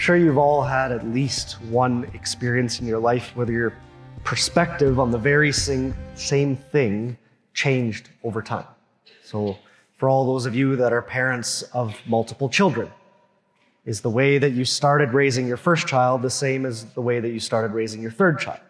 sure you've all had at least one experience in your life whether your perspective on the very same, same thing changed over time. So, for all those of you that are parents of multiple children, is the way that you started raising your first child the same as the way that you started raising your third child?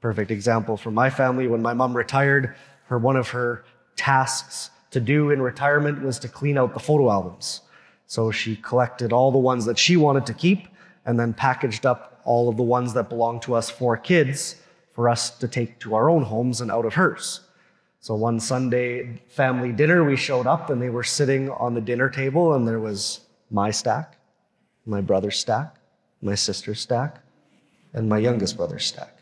Perfect example from my family. When my mom retired, her one of her tasks to do in retirement was to clean out the photo albums. So she collected all the ones that she wanted to keep and then packaged up all of the ones that belonged to us four kids for us to take to our own homes and out of hers. So one Sunday family dinner, we showed up and they were sitting on the dinner table and there was my stack, my brother's stack, my sister's stack, and my youngest brother's stack.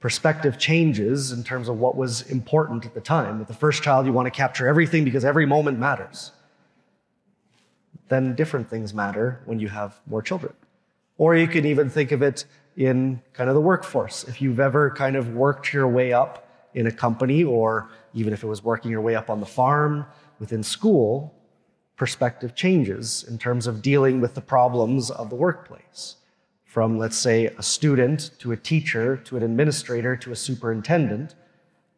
Perspective changes in terms of what was important at the time. With the first child, you want to capture everything because every moment matters then different things matter when you have more children. Or you can even think of it in kind of the workforce. If you've ever kind of worked your way up in a company, or even if it was working your way up on the farm, within school, perspective changes in terms of dealing with the problems of the workplace. From, let's say, a student to a teacher to an administrator to a superintendent,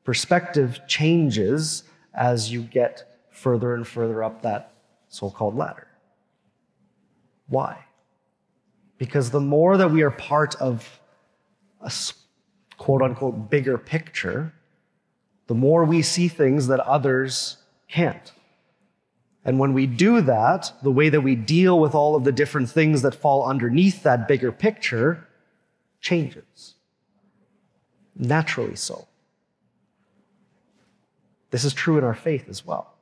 perspective changes as you get further and further up that so called ladder. Why? Because the more that we are part of a quote unquote bigger picture, the more we see things that others can't. And when we do that, the way that we deal with all of the different things that fall underneath that bigger picture changes. Naturally so. This is true in our faith as well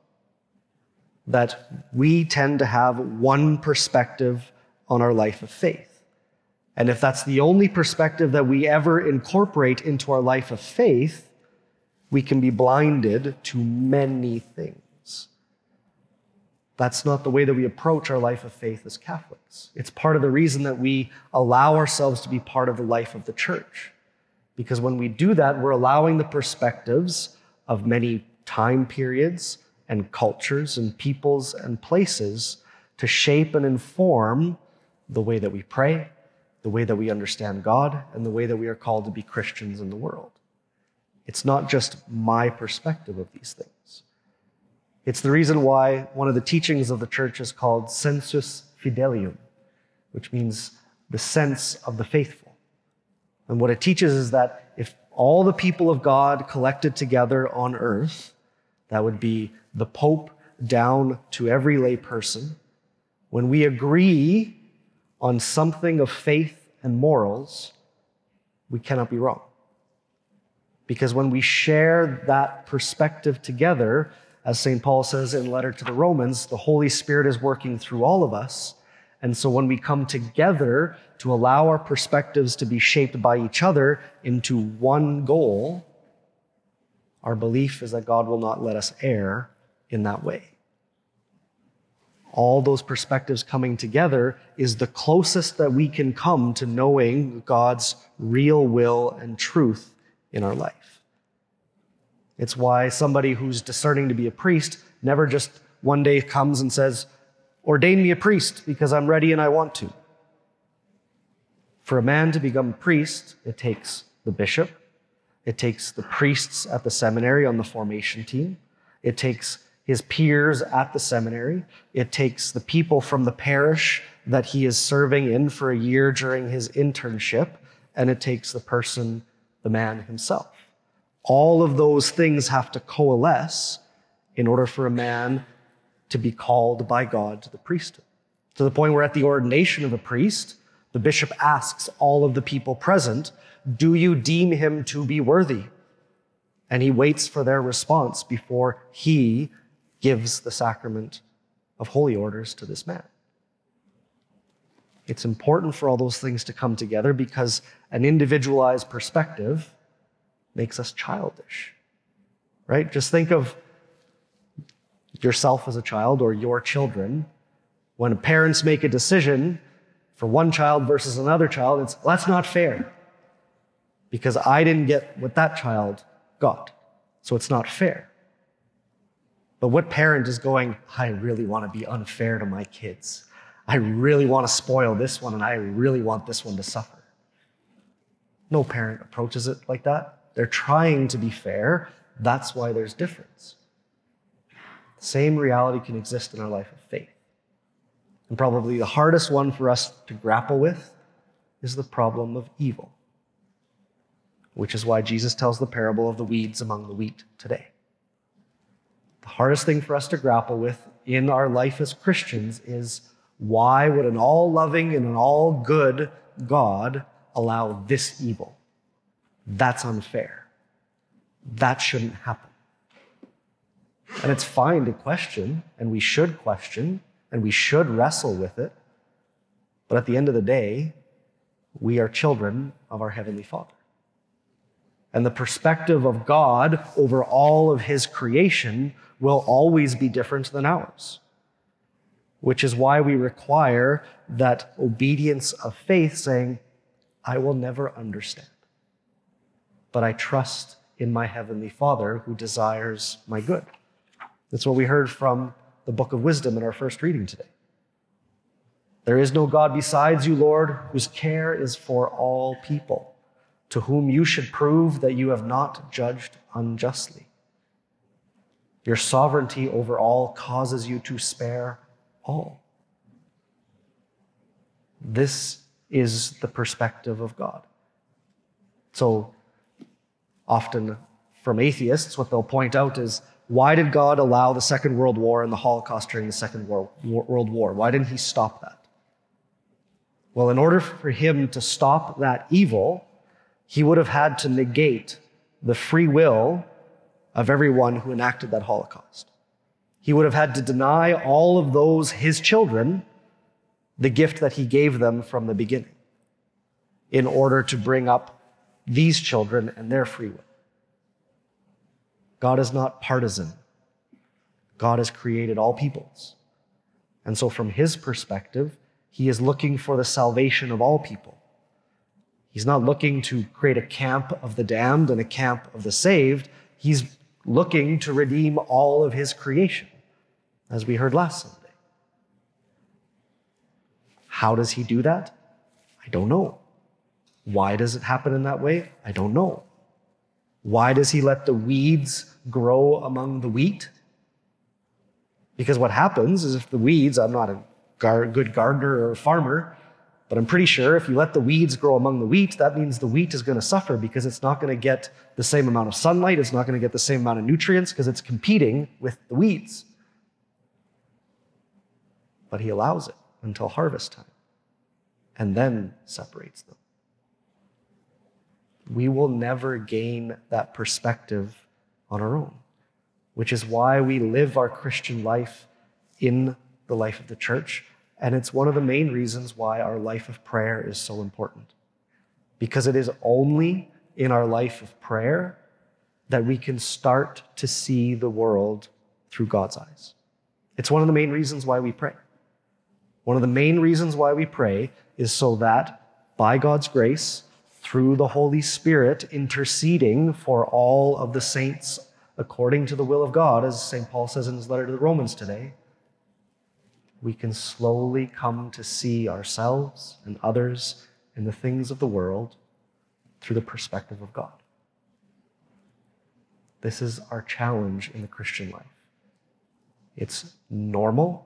that we tend to have one perspective on our life of faith. And if that's the only perspective that we ever incorporate into our life of faith, we can be blinded to many things. That's not the way that we approach our life of faith as Catholics. It's part of the reason that we allow ourselves to be part of the life of the church. Because when we do that, we're allowing the perspectives of many time periods, and cultures and peoples and places to shape and inform the way that we pray, the way that we understand God, and the way that we are called to be Christians in the world. It's not just my perspective of these things. It's the reason why one of the teachings of the church is called sensus fidelium, which means the sense of the faithful. And what it teaches is that if all the people of God collected together on earth, that would be the Pope down to every lay person, when we agree on something of faith and morals, we cannot be wrong. Because when we share that perspective together, as St. Paul says in letter to the Romans, the Holy Spirit is working through all of us. And so when we come together to allow our perspectives to be shaped by each other into one goal, our belief is that God will not let us err in that way. All those perspectives coming together is the closest that we can come to knowing God's real will and truth in our life. It's why somebody who's discerning to be a priest never just one day comes and says, Ordain me a priest because I'm ready and I want to. For a man to become a priest, it takes the bishop, it takes the priests at the seminary on the formation team, it takes his peers at the seminary. It takes the people from the parish that he is serving in for a year during his internship, and it takes the person, the man himself. All of those things have to coalesce in order for a man to be called by God to the priesthood. To the point where at the ordination of a priest, the bishop asks all of the people present, Do you deem him to be worthy? And he waits for their response before he gives the sacrament of holy orders to this man. It's important for all those things to come together because an individualized perspective makes us childish, right? Just think of yourself as a child or your children. When parents make a decision for one child versus another child, it's that's not fair because I didn't get what that child got. So it's not fair. But what parent is going, I really want to be unfair to my kids? I really want to spoil this one and I really want this one to suffer. No parent approaches it like that. They're trying to be fair. That's why there's difference. The same reality can exist in our life of faith. And probably the hardest one for us to grapple with is the problem of evil, which is why Jesus tells the parable of the weeds among the wheat today. The hardest thing for us to grapple with in our life as Christians is why would an all loving and an all good God allow this evil? That's unfair. That shouldn't happen. And it's fine to question, and we should question, and we should wrestle with it. But at the end of the day, we are children of our Heavenly Father. And the perspective of God over all of His creation will always be different than ours, which is why we require that obedience of faith, saying, I will never understand, but I trust in my Heavenly Father who desires my good. That's what we heard from the book of wisdom in our first reading today. There is no God besides you, Lord, whose care is for all people, to whom you should prove that you have not judged unjustly. Your sovereignty over all causes you to spare all. This is the perspective of God. So often from atheists, what they'll point out is why did God allow the Second World War and the Holocaust during the Second World War? Why didn't He stop that? Well, in order for Him to stop that evil, He would have had to negate the free will of everyone who enacted that Holocaust. He would have had to deny all of those, His children, the gift that He gave them from the beginning in order to bring up these children and their free will. God is not partisan. God has created all peoples. And so, from his perspective, he is looking for the salvation of all people. He's not looking to create a camp of the damned and a camp of the saved. He's looking to redeem all of his creation, as we heard last Sunday. How does he do that? I don't know. Why does it happen in that way? I don't know. Why does he let the weeds grow among the wheat? Because what happens is if the weeds, I'm not a gar- good gardener or farmer, but I'm pretty sure if you let the weeds grow among the wheat, that means the wheat is going to suffer because it's not going to get the same amount of sunlight, it's not going to get the same amount of nutrients because it's competing with the weeds. But he allows it until harvest time and then separates them we will never gain that perspective on our own, which is why we live our Christian life in the life of the church. And it's one of the main reasons why our life of prayer is so important. Because it is only in our life of prayer that we can start to see the world through God's eyes. It's one of the main reasons why we pray. One of the main reasons why we pray is so that by God's grace, through the Holy Spirit interceding for all of the saints according to the will of God, as St. Paul says in his letter to the Romans today, we can slowly come to see ourselves and others and the things of the world through the perspective of God. This is our challenge in the Christian life. It's normal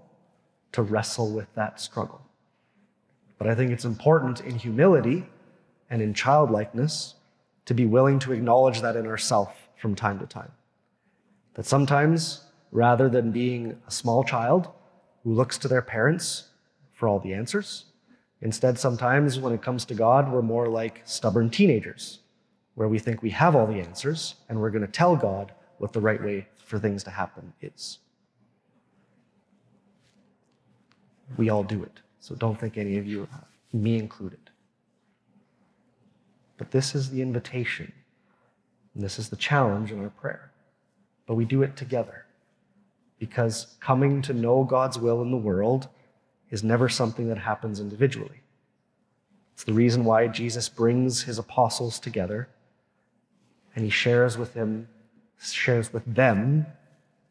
to wrestle with that struggle. But I think it's important in humility and in childlikeness to be willing to acknowledge that in ourselves from time to time. That sometimes, rather than being a small child who looks to their parents for all the answers, instead, sometimes when it comes to God, we're more like stubborn teenagers, where we think we have all the answers and we're going to tell God what the right way for things to happen is. We all do it, so don't think any of you, me included. But this is the invitation. And this is the challenge in our prayer. But we do it together. Because coming to know God's will in the world is never something that happens individually. It's the reason why Jesus brings his apostles together and he shares with them, shares with them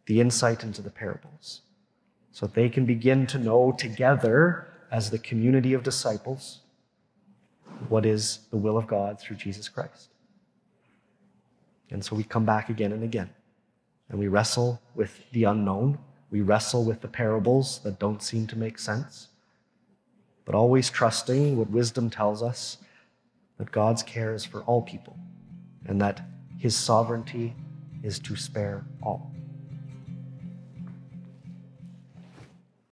the insight into the parables. So that they can begin to know together as the community of disciples what is the will of God through Jesus Christ. And so we come back again and again, and we wrestle with the unknown. We wrestle with the parables that don't seem to make sense, but always trusting what wisdom tells us that God's care is for all people and that his sovereignty is to spare all.